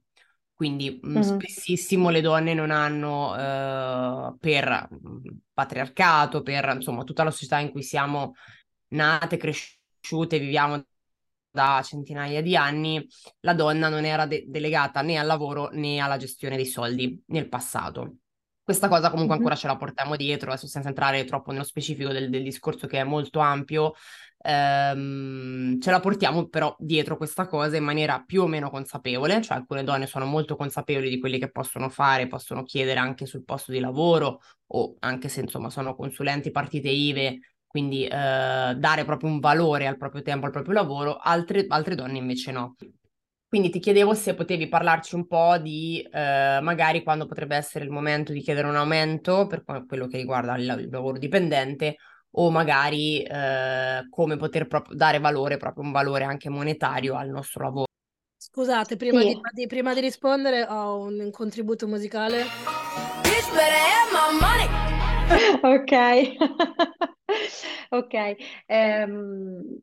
Quindi mh, mm, spessissimo le donne non hanno eh, per patriarcato, per insomma tutta la società in cui siamo nate, cresciute, viviamo da centinaia di anni, la donna non era de- delegata né al lavoro né alla gestione dei soldi nel passato. Questa cosa comunque ancora ce la portiamo dietro, adesso senza entrare troppo nello specifico del, del discorso che è molto ampio, ehm, ce la portiamo però dietro questa cosa in maniera più o meno consapevole, cioè alcune donne sono molto consapevoli di quelli che possono fare, possono chiedere anche sul posto di lavoro o anche se insomma sono consulenti partite IVE quindi eh, dare proprio un valore al proprio tempo, al proprio lavoro, altre, altre donne invece no. Quindi ti chiedevo se potevi parlarci un po' di eh, magari quando potrebbe essere il momento di chiedere un aumento per quello che riguarda il, il lavoro dipendente o magari eh, come poter proprio dare valore, proprio un valore anche monetario al nostro lavoro. Scusate, prima, sì. di, prima di, rispondere ho un, un contributo musicale. *laughs* Ok. *laughs* *laughs* Ok, ehm,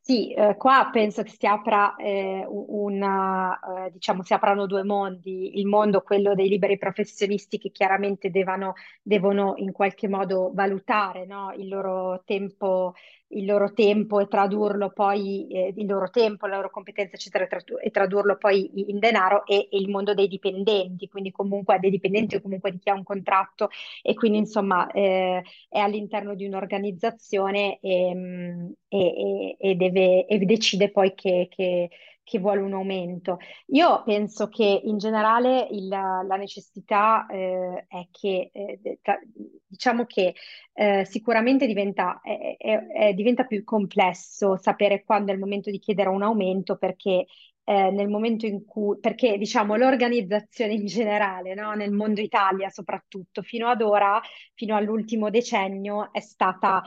sì, eh, qua penso che si apra eh, una, eh, diciamo, si aprano due mondi, il mondo quello dei liberi professionisti che chiaramente devono, devono in qualche modo valutare, no, il loro tempo il loro tempo e tradurlo poi, eh, il loro tempo, la loro competenza, eccetera, e tradurlo poi in denaro e, e, il mondo dei dipendenti, quindi comunque dei dipendenti o comunque di chi ha un contratto. E quindi insomma eh, è all'interno di un'organizzazione e, mm, e, e, deve, e decide poi che, che che vuole un aumento. Io penso che in generale il, la necessità eh, è che, eh, tra, diciamo che eh, sicuramente diventa, è, è, diventa, più complesso sapere quando è il momento di chiedere un aumento perché eh, nel momento in cui, perché diciamo l'organizzazione in generale, no? nel mondo Italia soprattutto, fino ad ora, fino all'ultimo decennio, è stata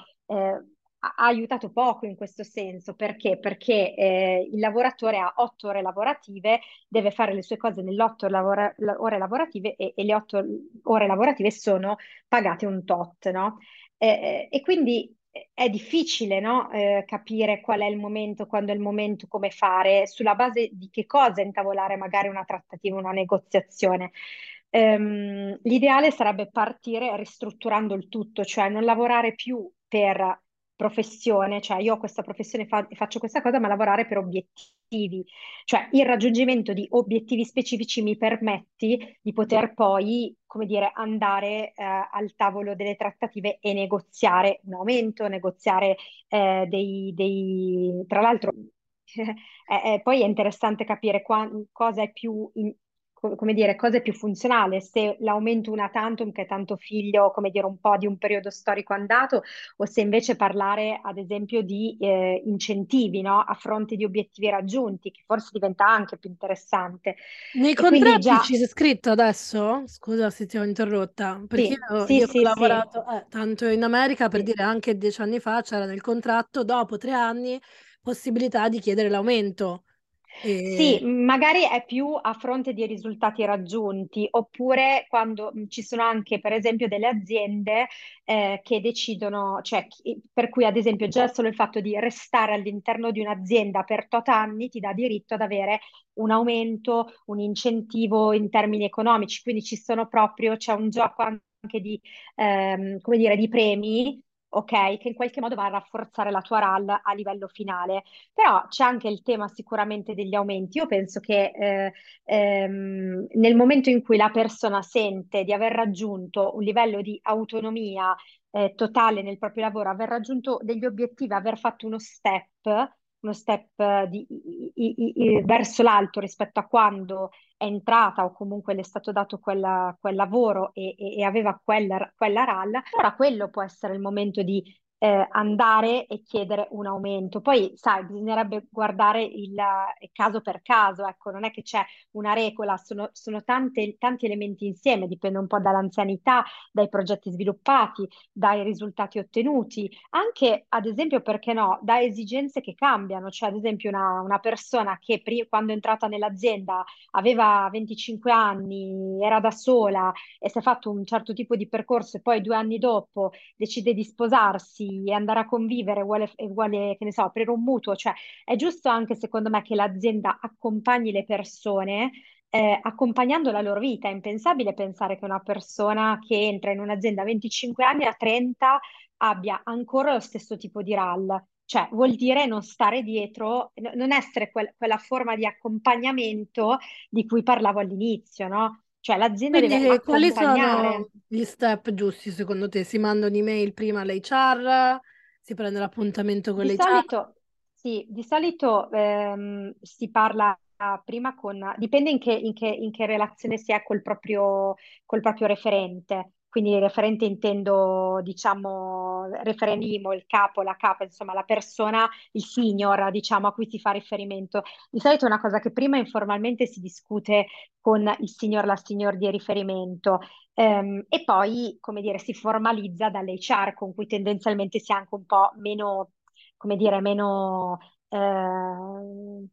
ha aiutato poco in questo senso. Perché? Perché eh, il lavoratore ha otto ore lavorative, deve fare le sue cose nelle otto lavora- ore lavorative e, e, le otto ore lavorative sono pagate un tot, no? Eh, e quindi è difficile no? eh, capire qual è il momento, quando è il momento, come fare, sulla base di che cosa intavolare magari una trattativa, una negoziazione. Um, l'ideale sarebbe partire ristrutturando il tutto, cioè non lavorare più per professione, cioè io ho questa professione fa- faccio questa cosa, ma lavorare per obiettivi, cioè il raggiungimento di obiettivi specifici mi permetti di poter poi, come dire, andare eh, al tavolo delle trattative e negoziare un aumento, negoziare eh, dei, dei, tra l'altro è, *laughs* è, poi è interessante capire qua, cosa è più in, come dire, cosa è più funzionale, se l'aumento una tantum che è tanto figlio, come dire, un po' di un periodo storico andato, o se invece parlare, ad esempio, di eh, incentivi, no? A fronte di obiettivi raggiunti, che forse diventa anche più interessante. Nei E contratti già... ci sei scritto adesso? Scusa se ti ho interrotta, perché sì, io, sì, io sì, ho lavorato eh, tanto in America, per dire anche dieci anni fa c'era nel contratto, dopo tre anni, possibilità di chiedere l'aumento. Sì, magari è più a fronte di risultati raggiunti, oppure quando ci sono anche, per esempio, delle aziende eh, che decidono, cioè per cui ad esempio già solo il fatto di restare all'interno di un'azienda per tot anni ti dà diritto ad avere un aumento, un incentivo in termini economici, quindi ci sono proprio, c'è un gioco anche di, ehm, come dire, di premi ok? Che in qualche modo va a rafforzare la tua RAL a livello finale. Però c'è anche il tema sicuramente degli aumenti. Io penso che eh, ehm, nel momento in cui la persona sente di aver raggiunto un livello di autonomia eh, totale nel proprio lavoro, aver raggiunto degli obiettivi, aver fatto uno step, uno step di, i, i, i, verso l'alto rispetto a quando è entrata o comunque le è stato dato quella, quel lavoro e, e, e aveva quella, quella RAL, allora quello può essere il momento di eh, andare e chiedere un aumento. Poi, sai, bisognerebbe guardare il, il caso per caso, ecco, non è che c'è una regola, sono, sono tante, tanti elementi insieme, dipende un po' dall'anzianità, dai progetti sviluppati, dai risultati ottenuti, anche, ad esempio, perché no, da esigenze che cambiano, cioè ad esempio una, una persona che pri- quando è entrata nell'azienda aveva 25 anni, era da sola e si è fatto un certo tipo di percorso e poi due anni dopo decide di sposarsi e andare a convivere, vuole, vuole, che ne so, aprire un mutuo, cioè è giusto anche secondo me che l'azienda accompagni le persone eh, accompagnando la loro vita. È impensabile pensare che una persona che entra in un'azienda a 25 anni a 30 abbia ancora lo stesso tipo di RAL. Cioè, vuol dire non stare dietro, non essere quel, quella forma di accompagnamento di cui parlavo all'inizio, no? Cioè l'azienda Quindi deve quali accompagnare. sono gli step giusti secondo te? Si manda un'email prima all'HR, si prende l'appuntamento con Di l'HR? solito, sì, di solito ehm, si parla prima con, dipende in che, in che- in che relazione si è col proprio, col proprio referente. Quindi referente intendo, diciamo, referenimo, il capo, la capa, insomma, la persona, il senior, diciamo, a cui si fa riferimento. Di solito è una cosa che prima informalmente si discute con il senior, la senior di riferimento. Ehm, e poi, come dire, si formalizza dall'HR con cui tendenzialmente si è anche un po' meno, come dire, meno, eh,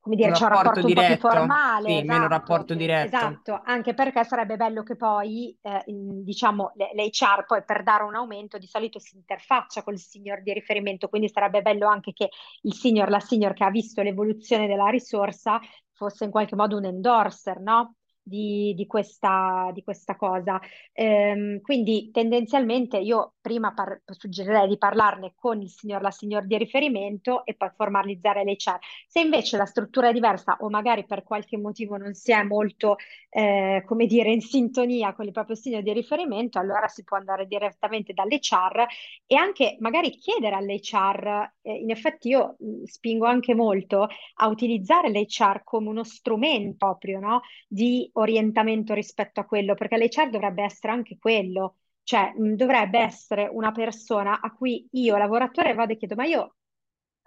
come Un dire, c'è un rapporto rapporto un po' più diretto, formale, sì, meno esatto, rapporto diretto. esatto, anche perché sarebbe bello che poi, eh, diciamo, l'HR poi per dare un aumento di solito si interfaccia col senior di riferimento, quindi sarebbe bello anche che il senior, la senior che ha visto l'evoluzione della risorsa fosse in qualche modo un endorser, no? Di, di questa, di questa cosa. Ehm, quindi tendenzialmente io prima suggerirei di parlarne con il signor, la signor di riferimento e poi formalizzare l'HR. Se invece la struttura è diversa o magari per qualche motivo non si è molto, eh, come dire, in sintonia con il proprio signor di riferimento, allora si può andare direttamente dall'HR e anche magari chiedere all'HR, eh, in effetti io spingo anche molto a utilizzare l'HR come uno strumento proprio, no? di orientamento rispetto a quello, perché l'HR dovrebbe essere anche quello, cioè mh, dovrebbe essere una persona a cui io, lavoratore, vado e chiedo, ma io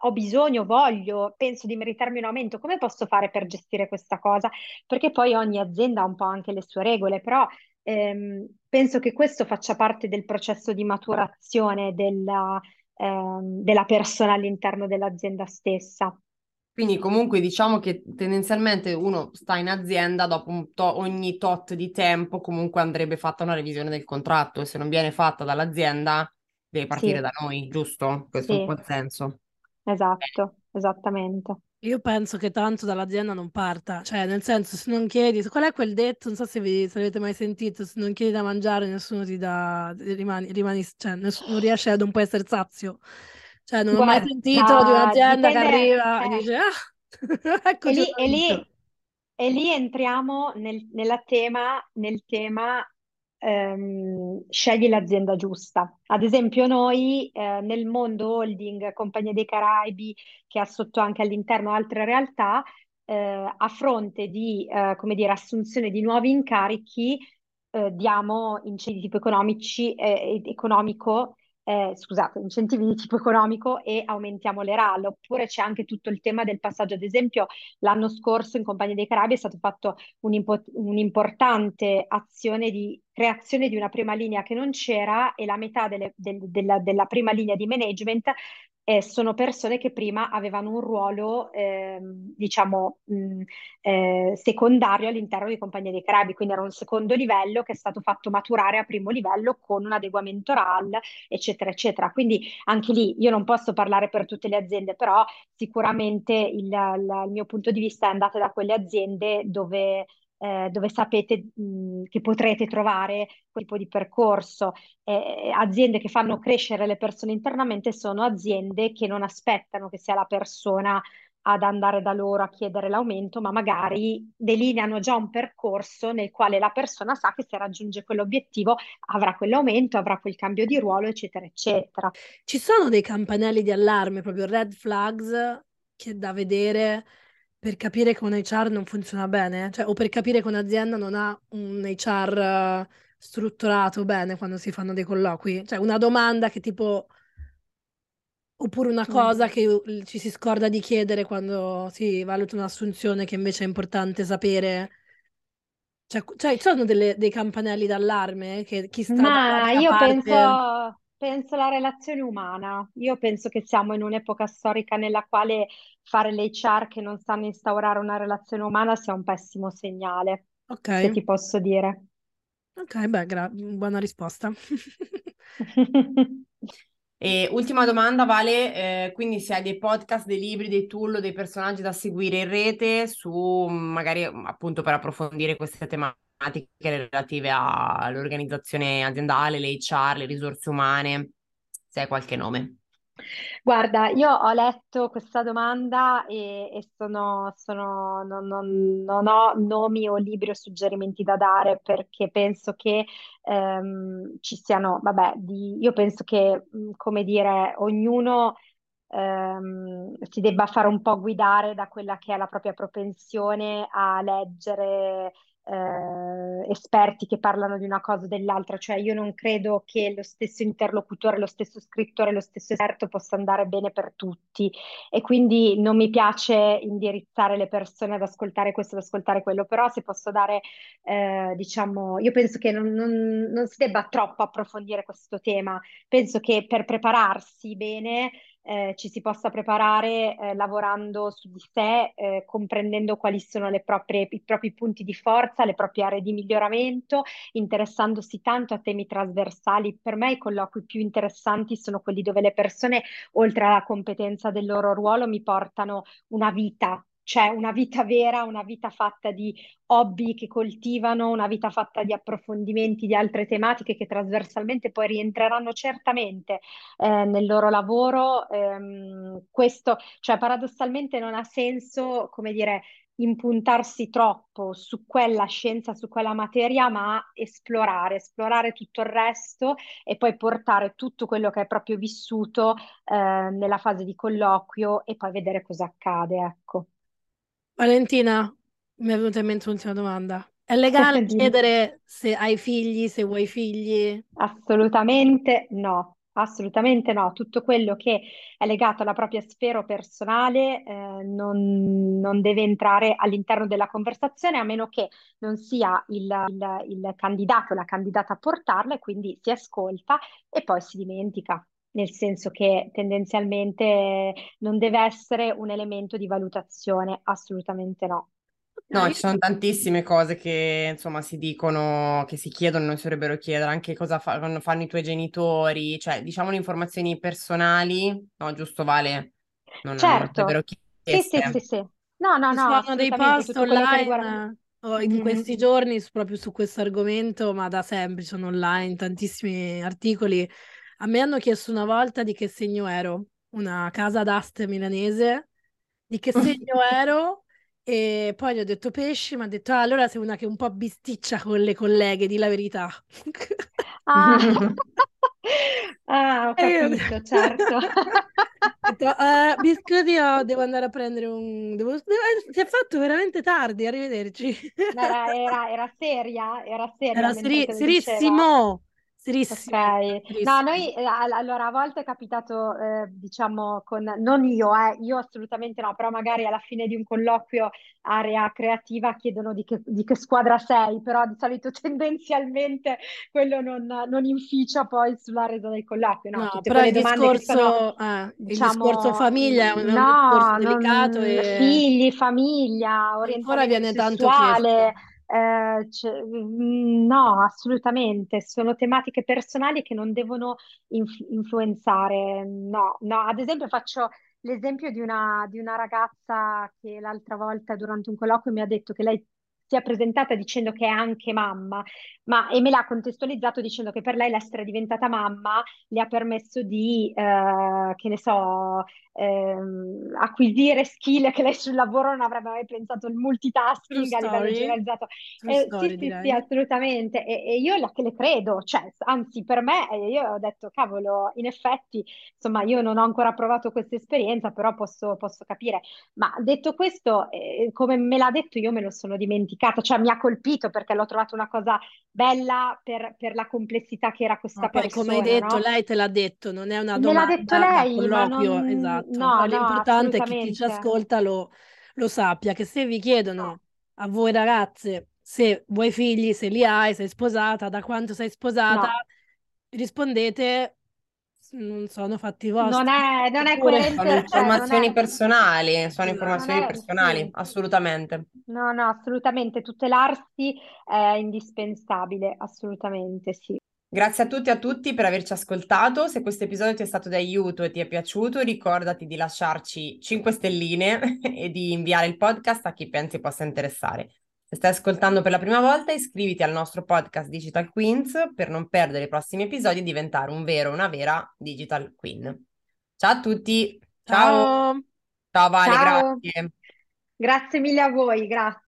ho bisogno, voglio, penso di meritarmi un aumento, come posso fare per gestire questa cosa? Perché poi ogni azienda ha un po' anche le sue regole, però ehm, penso che questo faccia parte del processo di maturazione della, ehm, della persona all'interno dell'azienda stessa. Quindi comunque diciamo che tendenzialmente uno sta in azienda dopo un to- ogni tot di tempo comunque andrebbe fatta una revisione del contratto e se non viene fatta dall'azienda deve partire Sì, da noi, giusto? Questo è un sì, po' il senso. esatto, esattamente. Io penso che tanto dall'azienda non parta, cioè nel senso se non chiedi, qual è quel detto, non so se, vi, se avete mai sentito, se non chiedi da mangiare nessuno ti dà, rimani, rimani cioè nessuno, non riesce ad un po' essere sazio. Cioè non ho mai sentito di Guarda, un'azienda che dipende, arriva e eh, dice ah, *laughs* e eccoci lì, e lì, e lì entriamo nel, nella tema, nel tema ehm, scegli l'azienda giusta. Ad esempio, noi eh, nel mondo holding, Compagnia dei Caraibi, che ha sotto anche all'interno altre realtà, eh, a fronte di, eh, come dire, assunzione di nuovi incarichi, eh, diamo incentivi tipo economici, eh, economico eh, scusate, incentivi di tipo economico e aumentiamo le RAL. Oppure c'è anche tutto il tema del passaggio. Ad esempio, l'anno scorso in Compagnia dei Carabi è stata fatta un'importante azione di creazione di una prima linea che non c'era e la metà delle, del, della, della prima linea di management eh, sono persone che prima avevano un ruolo, eh, diciamo, mh, eh, secondario all'interno di Compagnia dei Carabi, quindi era un secondo livello che è stato fatto maturare a primo livello con un adeguamento RAL, eccetera, eccetera. Quindi anche lì io non posso parlare per tutte le aziende, però sicuramente il, il, il mio punto di vista è andato da quelle aziende dove eh, dove sapete mh, che potrete trovare quel tipo di percorso. Eh, aziende che fanno crescere le persone internamente sono aziende che non aspettano che sia la persona ad andare da loro a chiedere l'aumento, ma magari delineano già un percorso nel quale la persona sa che se raggiunge quell'obiettivo avrà quell'aumento, avrà quel cambio di ruolo, eccetera, eccetera. Ci sono dei campanelli di allarme, proprio red flags, che da vedere per capire che un HR non funziona bene, cioè, o per capire che un'azienda non ha un HR strutturato bene quando si fanno dei colloqui. Cioè, una domanda che tipo... Oppure una cosa mm. che ci si scorda di chiedere quando si valuta un'assunzione che invece è importante sapere. Cioè, cioè ci sono delle, dei campanelli d'allarme che chi sta Ma io parte... penso, penso alla relazione umana. Io penso che siamo in un'epoca storica nella quale fare l'HR che non sanno instaurare una relazione umana sia un pessimo segnale, se ti posso dire. Ok, beh, gra- buona risposta. *laughs* E ultima domanda, Vale, eh, quindi se hai dei podcast, dei libri, dei tool o dei personaggi da seguire in rete su magari appunto per approfondire queste tematiche relative all'organizzazione aziendale, le HR, le risorse umane, se hai qualche nome. Guarda, io ho letto questa domanda e, e sono, sono- non, non- non ho nomi o libri o suggerimenti da dare perché penso che ehm, ci siano, vabbè, di- io penso che, come dire, ognuno ehm, si debba fare un po' guidare da quella che è la propria propensione a leggere eh, esperti che parlano di una cosa o dell'altra, cioè io non credo che lo stesso interlocutore, lo stesso scrittore, lo stesso esperto possa andare bene per tutti. E quindi non mi piace indirizzare le persone ad ascoltare questo, ad ascoltare quello, però se posso dare, eh, diciamo, io penso che non, non, non si debba troppo approfondire questo tema, penso che per prepararsi bene eh, ci si possa preparare eh, lavorando su di sé, eh, comprendendo quali sono proprie, i propri punti di forza, le proprie aree di miglioramento, interessandosi tanto a temi trasversali. Per me i colloqui più interessanti sono quelli dove le persone, oltre alla competenza del loro ruolo, mi portano una vita c'è una vita vera, una vita fatta di hobby che coltivano, una vita fatta di approfondimenti di altre tematiche che trasversalmente poi rientreranno certamente eh, nel loro lavoro. Ehm, questo, cioè paradossalmente non ha senso, come dire, impuntarsi troppo su quella scienza, su quella materia, ma esplorare, esplorare tutto il resto e poi portare tutto quello che è proprio vissuto eh, nella fase di colloquio e poi vedere cosa accade, ecco. Valentina, mi è venuta in mente un'ultima domanda. È legale *laughs* chiedere se hai figli, se vuoi figli? Assolutamente no, assolutamente no. Tutto quello che è legato alla propria sfera personale eh, non, non deve entrare all'interno della conversazione a meno che non sia il, il, il candidato o la candidata a portarla e quindi si ascolta e poi si dimentica nel senso che tendenzialmente non deve essere un elemento di valutazione, assolutamente no. No, ci sono tantissime cose che insomma si dicono, che si chiedono, non si dovrebbero chiedere, anche cosa fa- fanno i tuoi genitori, cioè diciamo le informazioni personali, no, giusto Vale? Non, certo, non sì, sì, sì, sì. No, no, no, sono dei post online riguarda... oh, in mm-hmm. questi giorni proprio su questo argomento, ma da sempre sono online tantissimi articoli a me hanno chiesto una volta di che segno ero, una casa d'aste milanese, di che *laughs* segno ero E poi gli ho detto pesci, mi ha detto, ah, allora sei una che un po' bisticcia con le colleghe, di la verità. Ah, *laughs* *laughs* ah ho capito, certo. Ho detto, uh, biscotti, oh, devo andare a prendere un... Devo... Si è fatto veramente tardi, arrivederci. Era, era, era seria? Era seria Era seri- serissimo. Serissimo. Ok, no, noi eh, allora a volte è capitato, eh, diciamo, con non io, eh, io assolutamente no, però magari alla fine di un colloquio area creativa chiedono di che, di che squadra sei, però di solito *laughs* tendenzialmente quello non, non inficia poi sulla resa del colloquio. No, No, tutte però il che sono, discorso, eh, il discorso diciamo, famiglia è un, è un no, discorso delicato non, e figli, famiglia, orientamento viene tanto sessuale. chiesto. Eh, cioè, no, assolutamente, sono tematiche personali che non devono inf- influenzare. No, no, ad esempio faccio l'esempio di una, di una ragazza che l'altra volta durante un colloquio mi ha detto che lei si è presentata dicendo che è anche mamma, ma, e me l'ha contestualizzato dicendo che per lei l'essere diventata mamma le ha permesso di, eh, che ne so, ehm, acquisire skill che lei sul lavoro non avrebbe mai pensato, il True multitasking a livello story, generalizzato. Eh, sì, story sì, sì, direi. assolutamente. E, e io la, che le credo, cioè, anzi, per me, eh, io ho detto, cavolo, in effetti, insomma, io non ho ancora provato questa esperienza, però posso, posso capire. Ma detto questo, eh, come me l'ha detto, io me lo sono dimenticata, cioè mi ha colpito perché l'ho trovato una cosa bella per, per la complessità che era questa No, poi come hai persona, detto, no? lei te l'ha detto, non è una Me l'ha detto domanda lei, colloquio, non... esatto. No, no, l'importante è che chi ci ascolta lo, lo sappia, che se vi No. chiedono a voi ragazze se vuoi figli, se li hai, sei sposata, da quanto sei sposata, rispondete non sono fatti non vostri. è, non è Oppure Sono cioè non informazioni è, personali, sono non informazioni è, personali, sì, assolutamente. no, no, assolutamente, tutelarsi è indispensabile, assolutamente sì. Grazie a tutti e a tutti per averci ascoltato. Se questo episodio ti è stato d'aiuto e ti è piaciuto, ricordati di lasciarci 5 stelline *laughs* e di inviare il podcast a chi pensi possa interessare. Se stai ascoltando per la prima volta, iscriviti al nostro podcast Digital Queens per non perdere i prossimi episodi e diventare un vero una vera Digital Queen. Ciao a tutti, ciao, Ciao! ciao Vale, Ciao, grazie. grazie mille a voi, grazie.